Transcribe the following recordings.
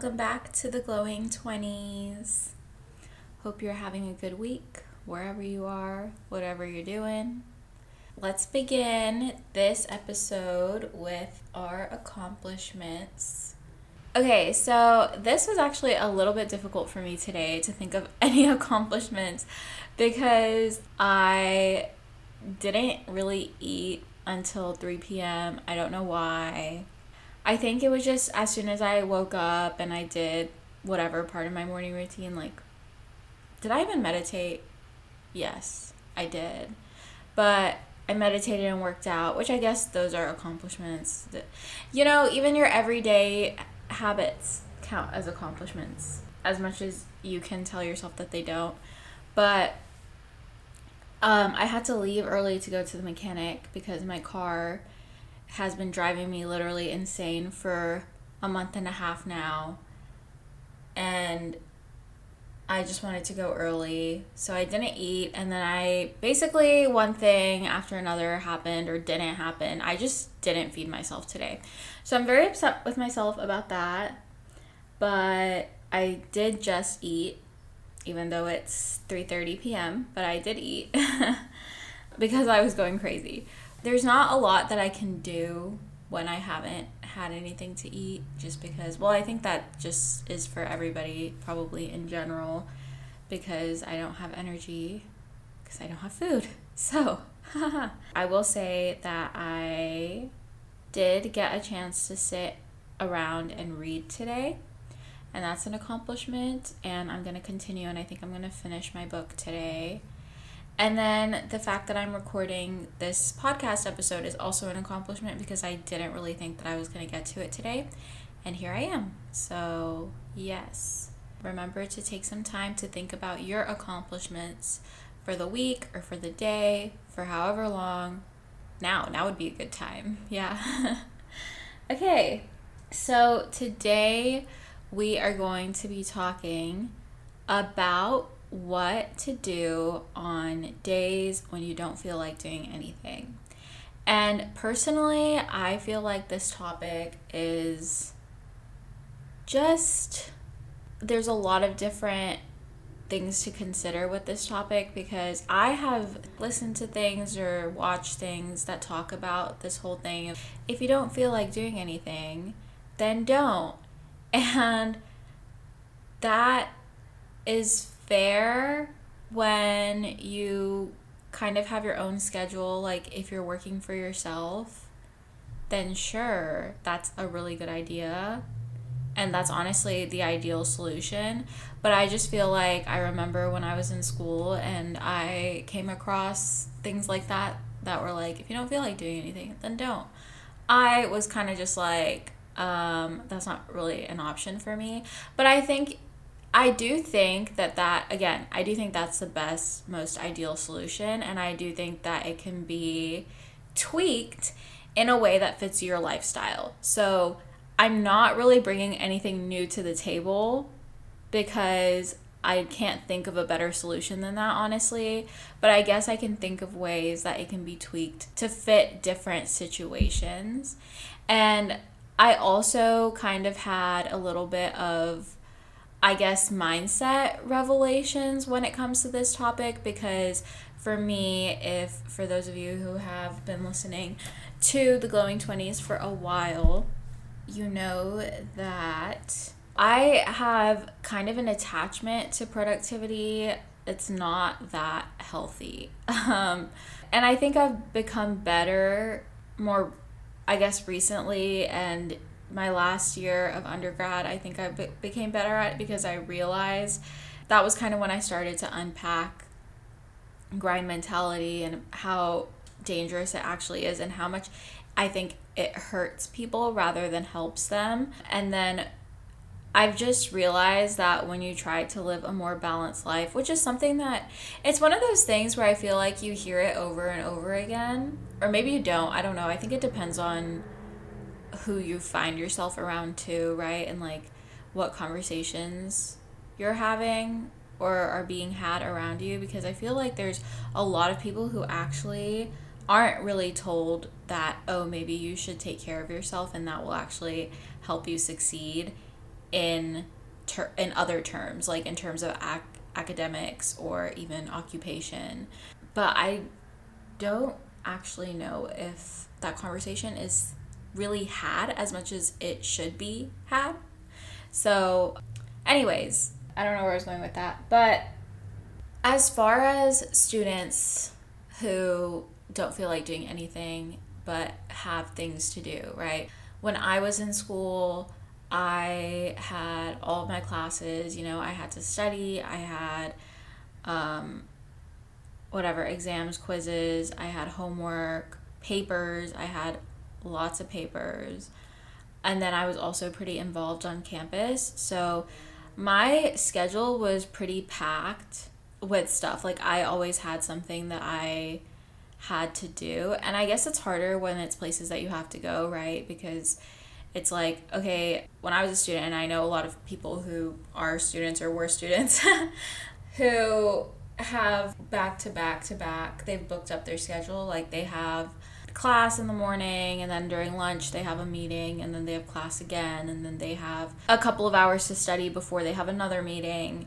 Welcome back to the Glowing 20s. Hope you're having a good week wherever you are, whatever you're doing. Let's begin this episode with our accomplishments. Okay, so this was actually a little bit difficult for me today to think of any accomplishments because I didn't really eat until 3 p.m. I don't know why. I think it was just as soon as I woke up and I did whatever part of my morning routine, like, did I even meditate? Yes, I did. But I meditated and worked out, which I guess those are accomplishments. That, you know, even your everyday habits count as accomplishments as much as you can tell yourself that they don't. But um, I had to leave early to go to the mechanic because my car has been driving me literally insane for a month and a half now. And I just wanted to go early. So I didn't eat. And then I basically, one thing after another happened or didn't happen. I just didn't feed myself today. So I'm very upset with myself about that. But I did just eat even though it's 3:30 p.m., but I did eat because I was going crazy there's not a lot that I can do when I haven't had anything to eat just because well I think that just is for everybody probably in general because I don't have energy because I don't have food. So, I will say that I did get a chance to sit around and read today. And that's an accomplishment and I'm going to continue and I think I'm going to finish my book today. And then the fact that I'm recording this podcast episode is also an accomplishment because I didn't really think that I was going to get to it today. And here I am. So, yes. Remember to take some time to think about your accomplishments for the week or for the day, for however long. Now, now would be a good time. Yeah. okay. So, today we are going to be talking about what to do on days when you don't feel like doing anything. And personally, I feel like this topic is just there's a lot of different things to consider with this topic because I have listened to things or watched things that talk about this whole thing if you don't feel like doing anything, then don't. And that is fair when you kind of have your own schedule. Like, if you're working for yourself, then sure, that's a really good idea. And that's honestly the ideal solution. But I just feel like I remember when I was in school and I came across things like that that were like, if you don't feel like doing anything, then don't. I was kind of just like, um, that's not really an option for me. But I think I do think that that again, I do think that's the best most ideal solution and I do think that it can be tweaked in a way that fits your lifestyle. So, I'm not really bringing anything new to the table because I can't think of a better solution than that, honestly. But I guess I can think of ways that it can be tweaked to fit different situations. And I also kind of had a little bit of I guess, mindset revelations when it comes to this topic because for me, if for those of you who have been listening to the Glowing 20s for a while, you know that I have kind of an attachment to productivity. It's not that healthy. Um, and I think I've become better more, I guess, recently and my last year of undergrad, I think I be- became better at it because I realized that was kind of when I started to unpack grind mentality and how dangerous it actually is and how much I think it hurts people rather than helps them. And then I've just realized that when you try to live a more balanced life, which is something that it's one of those things where I feel like you hear it over and over again, or maybe you don't. I don't know. I think it depends on who you find yourself around too, right? And like what conversations you're having or are being had around you because I feel like there's a lot of people who actually aren't really told that oh maybe you should take care of yourself and that will actually help you succeed in ter- in other terms, like in terms of ac- academics or even occupation. But I don't actually know if that conversation is really had as much as it should be had. So, anyways, I don't know where I was going with that. But as far as students who don't feel like doing anything but have things to do, right? When I was in school, I had all of my classes, you know, I had to study, I had um, whatever exams, quizzes, I had homework, papers, I had lots of papers. And then I was also pretty involved on campus. So my schedule was pretty packed with stuff. Like I always had something that I had to do. And I guess it's harder when it's places that you have to go, right? Because it's like, okay, when I was a student, and I know a lot of people who are students or were students who have back to back to back, they've booked up their schedule. Like they have class in the morning and then during lunch they have a meeting and then they have class again and then they have a couple of hours to study before they have another meeting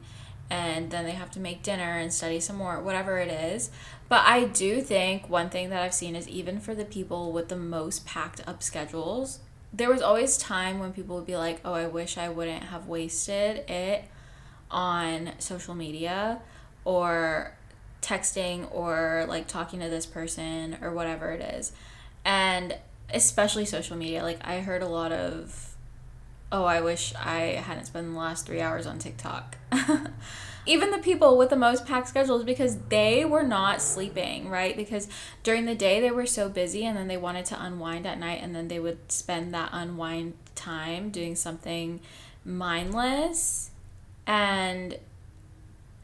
and then they have to make dinner and study some more whatever it is. But i do think one thing that i've seen is even for the people with the most packed up schedules there was always time when people would be like oh i wish i wouldn't have wasted it on social media or texting or like talking to this person or whatever it is. And especially social media. Like I heard a lot of oh, I wish I hadn't spent the last 3 hours on TikTok. Even the people with the most packed schedules because they were not sleeping, right? Because during the day they were so busy and then they wanted to unwind at night and then they would spend that unwind time doing something mindless and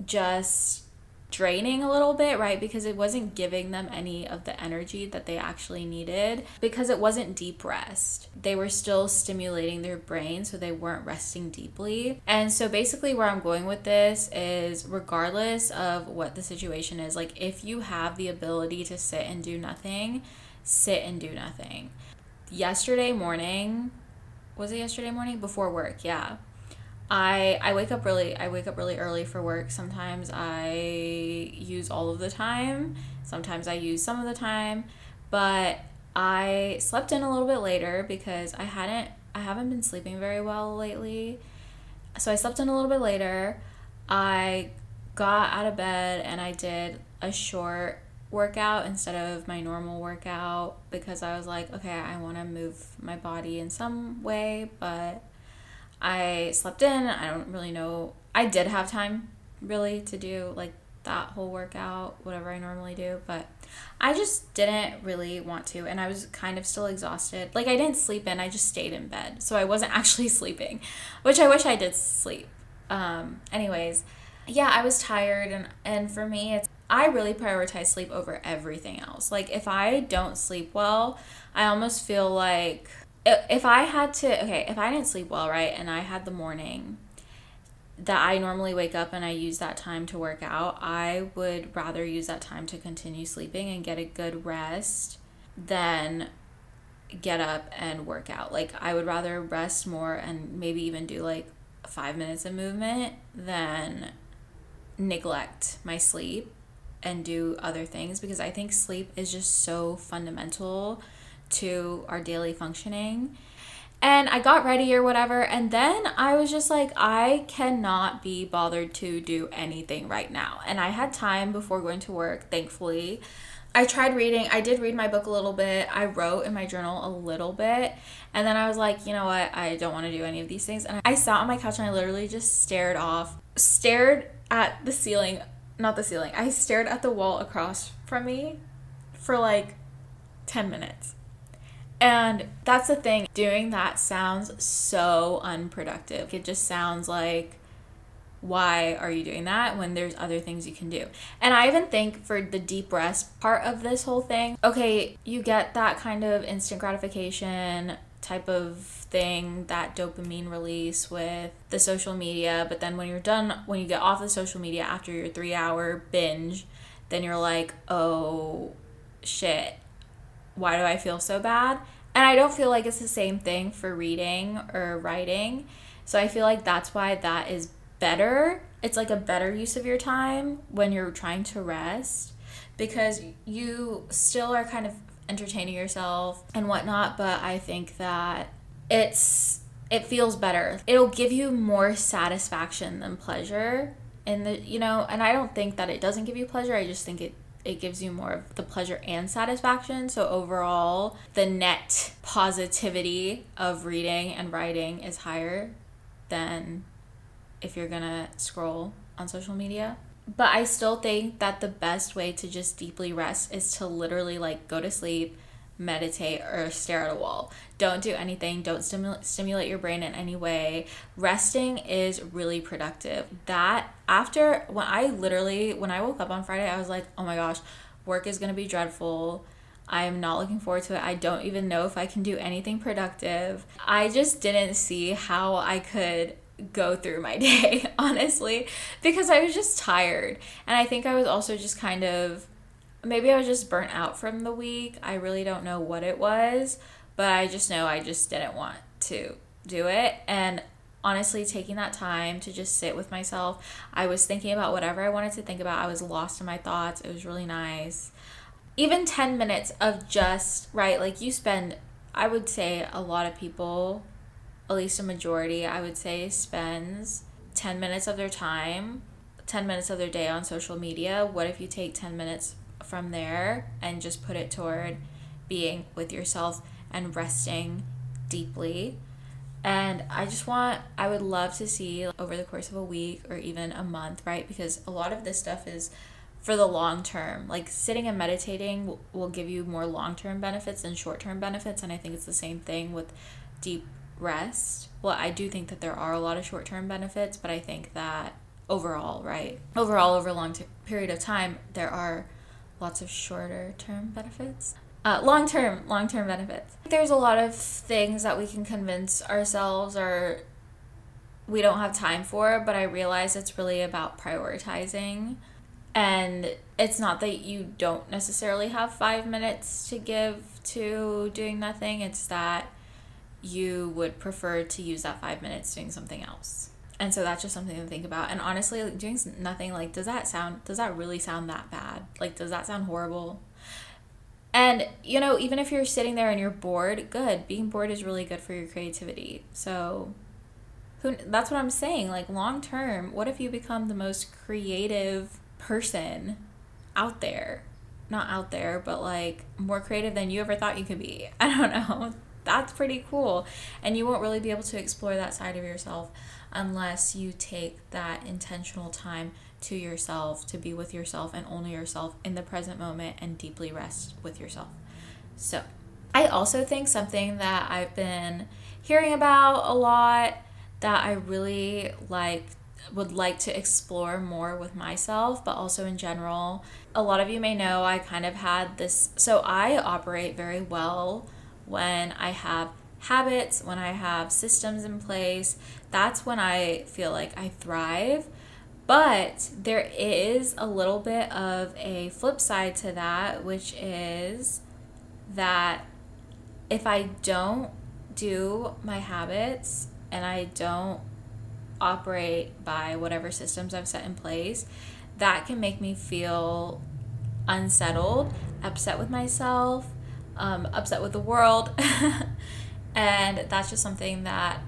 just draining a little bit, right? Because it wasn't giving them any of the energy that they actually needed because it wasn't deep rest. They were still stimulating their brain, so they weren't resting deeply. And so basically, where I'm going with this is regardless of what the situation is, like if you have the ability to sit and do nothing, sit and do nothing. Yesterday morning, was it yesterday morning? Before work, yeah. I I wake up really I wake up really early for work. Sometimes I use all of the time. Sometimes I use some of the time, but I slept in a little bit later because I hadn't I haven't been sleeping very well lately. So I slept in a little bit later. I got out of bed and I did a short workout instead of my normal workout because I was like, okay, I want to move my body in some way, but I slept in. I don't really know. I did have time really to do like that whole workout, whatever I normally do, but I just didn't really want to and I was kind of still exhausted. Like I didn't sleep in, I just stayed in bed. So I wasn't actually sleeping, which I wish I did sleep. Um anyways, yeah, I was tired and and for me it's I really prioritize sleep over everything else. Like if I don't sleep well, I almost feel like if I had to, okay, if I didn't sleep well, right, and I had the morning that I normally wake up and I use that time to work out, I would rather use that time to continue sleeping and get a good rest than get up and work out. Like, I would rather rest more and maybe even do like five minutes of movement than neglect my sleep and do other things because I think sleep is just so fundamental to our daily functioning. And I got ready or whatever, and then I was just like, I cannot be bothered to do anything right now. And I had time before going to work, thankfully. I tried reading. I did read my book a little bit. I wrote in my journal a little bit. And then I was like, you know what? I don't want to do any of these things. And I sat on my couch and I literally just stared off, stared at the ceiling, not the ceiling. I stared at the wall across from me for like 10 minutes. And that's the thing, doing that sounds so unproductive. It just sounds like, why are you doing that when there's other things you can do? And I even think for the deep rest part of this whole thing, okay, you get that kind of instant gratification type of thing, that dopamine release with the social media, but then when you're done, when you get off the social media after your three hour binge, then you're like, oh shit, why do I feel so bad? And I don't feel like it's the same thing for reading or writing. So I feel like that's why that is better. It's like a better use of your time when you're trying to rest because you still are kind of entertaining yourself and whatnot, but I think that it's it feels better. It'll give you more satisfaction than pleasure. And the you know, and I don't think that it doesn't give you pleasure. I just think it it gives you more of the pleasure and satisfaction. So overall, the net positivity of reading and writing is higher than if you're to scroll on social media. But I still think that the best way to just deeply rest is to literally like go to sleep, meditate, or stare at a wall. Don't do anything. Don't stimulate stimulate your brain in any way. Resting is really productive. That after when I literally when I woke up on Friday, I was like, "Oh my gosh, work is going to be dreadful." I am not looking forward to it. I don't even know if I can do anything productive. I just didn't see how I could go through my day, honestly, because I was just tired. And I think I was also just kind of maybe I was just burnt out from the week. I really don't know what it was, but I just know I just didn't want to do it. And honestly, taking that time to just sit with myself, I was thinking about whatever I wanted to think about. I was lost in my thoughts. It was really nice. Even 10 minutes of just, right, like you spend, I would say a lot of people at least a majority, I would say, spends 10 minutes of their time, 10 minutes of their day on social media. What if you take 10 minutes from there and just put it toward being with yourself and resting deeply? And I just want, I would love to see over the course of a week or even a month, right? Because a lot of this stuff is for the long term. Like sitting and meditating will, give you more long term benefits than short term benefits. And I think it's the same thing with deep rest. Well, I do think that there are a lot of short term benefits, but I think that overall, right? Overall, over a long t- period of time, there are lots of shorter term benefits. Uh, long term, long term benefits. There's a lot of things that we can convince ourselves or we don't have time for, but I realize it's really about prioritizing. And it's not that you don't necessarily have five minutes to give to doing nothing, it's that you would prefer to use that five minutes doing something else. And so that's just something to think about. And honestly, like doing nothing, like, does that sound, does that really sound that bad? Like, does that sound horrible? And, you know, even if you're sitting there and you're bored, good. Being bored is really good for your creativity. So, who, that's what I'm saying. Like, long term, what if you become the most creative person out there? Not out there, but like more creative than you ever thought you could be. I don't know that's pretty cool. And you won't really be able to explore that side of yourself unless you take that intentional time to yourself, to be with yourself and only yourself in the present moment and deeply rest with yourself. So, I also think something that I've been hearing about a lot that I really like would like to explore more with myself, but also in general. A lot of you may know I kind of had this so I operate very well when I have habits, when I have systems in place, that's when I feel like I thrive. But there is a little bit of a flip side to that, which is that if I don't do my habits and I don't operate by whatever systems I've set in place, that can make me feel unsettled, upset with myself, um, upset with the world. and that's just something that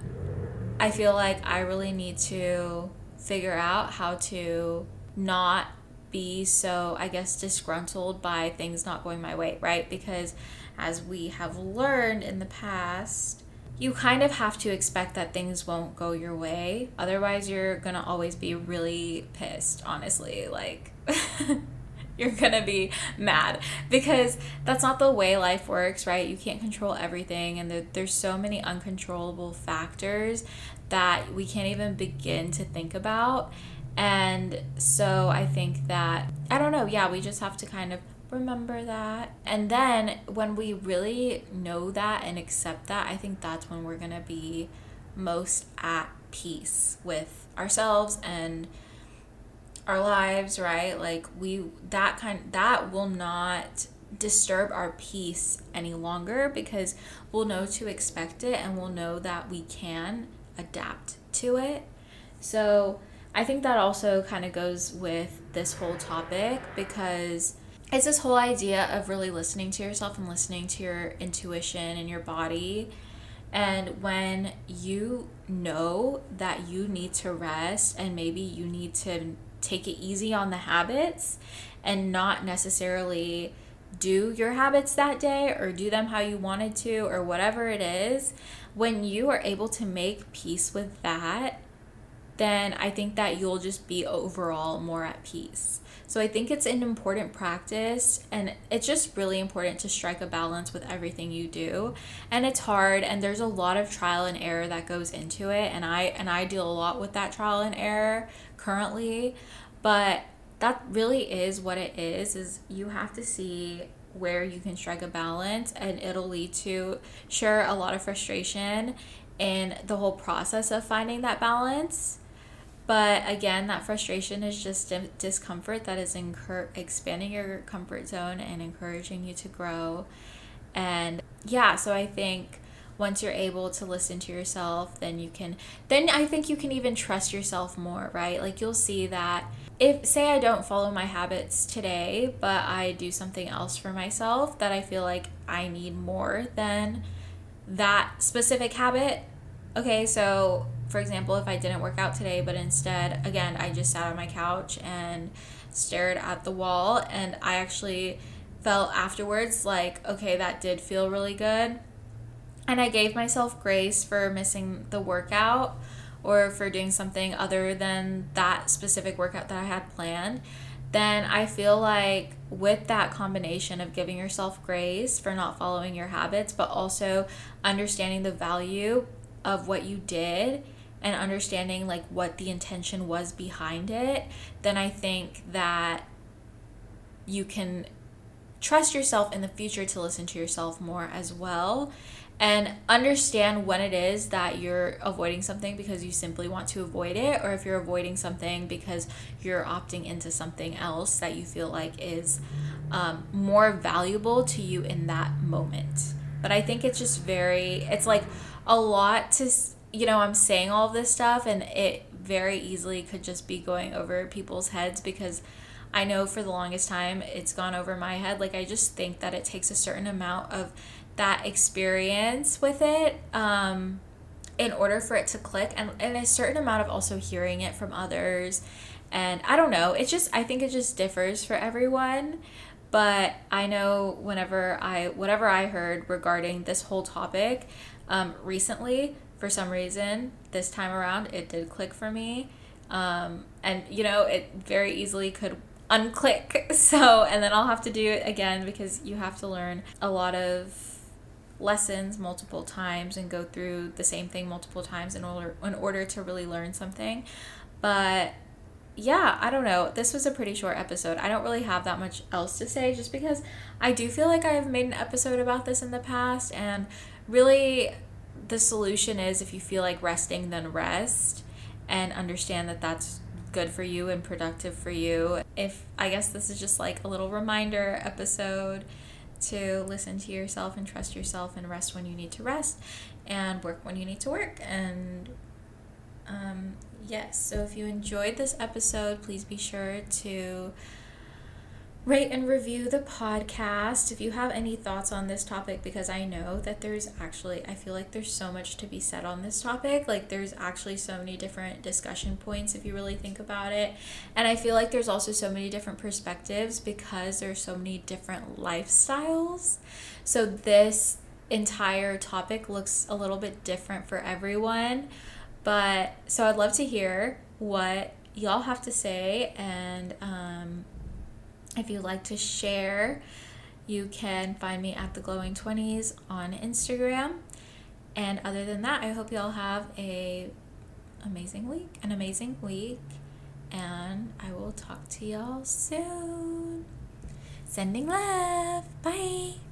I feel like I really need to figure out how to not be so, I guess, disgruntled by things not going my way, right? Because as we have learned in the past, you kind of have to expect that things won't go your way. Otherwise, you're gonna always be really pissed, honestly. Like, you're gonna be mad because that's not the way life works, right? You can't control everything, and there, there's so many uncontrollable factors that we can't even begin to think about. And so I think that, I don't know, yeah, we just have to kind of remember that. And then when we really know that and accept that, I think that's when we're gonna be most at peace with ourselves and our lives, right? Like we that kind that will not disturb our peace any longer because we'll know to expect it and we'll know that we can adapt to it. So I think that also kind of goes with this whole topic because it's this whole idea of really listening to yourself and listening to your intuition and your body. And when you know that you need to rest and maybe you need to take it easy on the habits and not necessarily do your habits that day or do them how you wanted to or whatever it is, when you are able to make peace with that, then I think that you'll just be overall more at peace. So I think it's an important practice and it's just really important to strike a balance with everything you do. And it's hard and there's a lot of trial and error that goes into it and I and I deal a lot with that trial and error currently, but that really is what it is is you have to see where you can strike a balance and it'll lead to sure a lot of frustration in the whole process of finding that balance but again, that frustration is just discomfort that is incur- expanding your comfort zone and encouraging you to grow. And yeah, so I think once you're able to listen to yourself, then you can, then I think you can even trust yourself more, right? Like you'll see that if, say, I don't follow my habits today, but I do something else for myself that I feel like I need more than that specific habit. Okay, so for example, if I didn't work out today, but instead, again, I just sat on my couch and stared at the wall, and I actually felt afterwards like, okay, that did feel really good. And I gave myself grace for missing the workout or for doing something other than that specific workout that I had planned. Then I feel like with that combination of giving yourself grace for not following your habits, but also understanding the value of what you did and understanding like what the intention was behind it, then I think that you can trust yourself in the future to listen to yourself more as well and understand when it is that you're avoiding something because you simply want to avoid it or if you're avoiding something because you're opting into something else that you feel like is um, more valuable to you in that moment but i think it's just very it's like a lot to you know, I'm saying all this stuff and it very easily could just be going over people's heads because I know for the longest time it's gone over my head. Like, I just think that it takes a certain amount of that experience with it um, in order for it to click and, and a certain amount of also hearing it from others. And I don't know, it just, I think it just differs for everyone. But I know whenever I, whatever I heard regarding this whole topic um, recently, for some reason this time around it did click for me um, and you know it very easily could unclick so and then i'll have to do it again because you have to learn a lot of lessons multiple times and go through the same thing multiple times in order in order to really learn something but yeah, I don't know. This was a pretty short episode. I don't really have that much else to say just because I do feel like I have made an episode about this in the past and really the solution is if you feel like resting, then rest and understand that that's good for you and productive for you. If I guess this is just like a little reminder episode to listen to yourself and trust yourself and rest when you need to rest and work when you need to work. And um, yes, so if you enjoyed this episode, please be sure to rate and review the podcast if you have any thoughts on this topic because I know that there's actually I feel like there's so much to be said on this topic. Like there's actually so many different discussion points if you really think about it. And I feel like there's also so many different perspectives because there's so many different lifestyles. So this entire topic looks a little bit different for everyone. But so I'd love to hear what y'all have to say and um if you'd like to share, you can find me at the glowing 20s on Instagram. And other than that, I hope y'all have a amazing week, an amazing week, and I will talk to y'all soon. Sending love. Bye.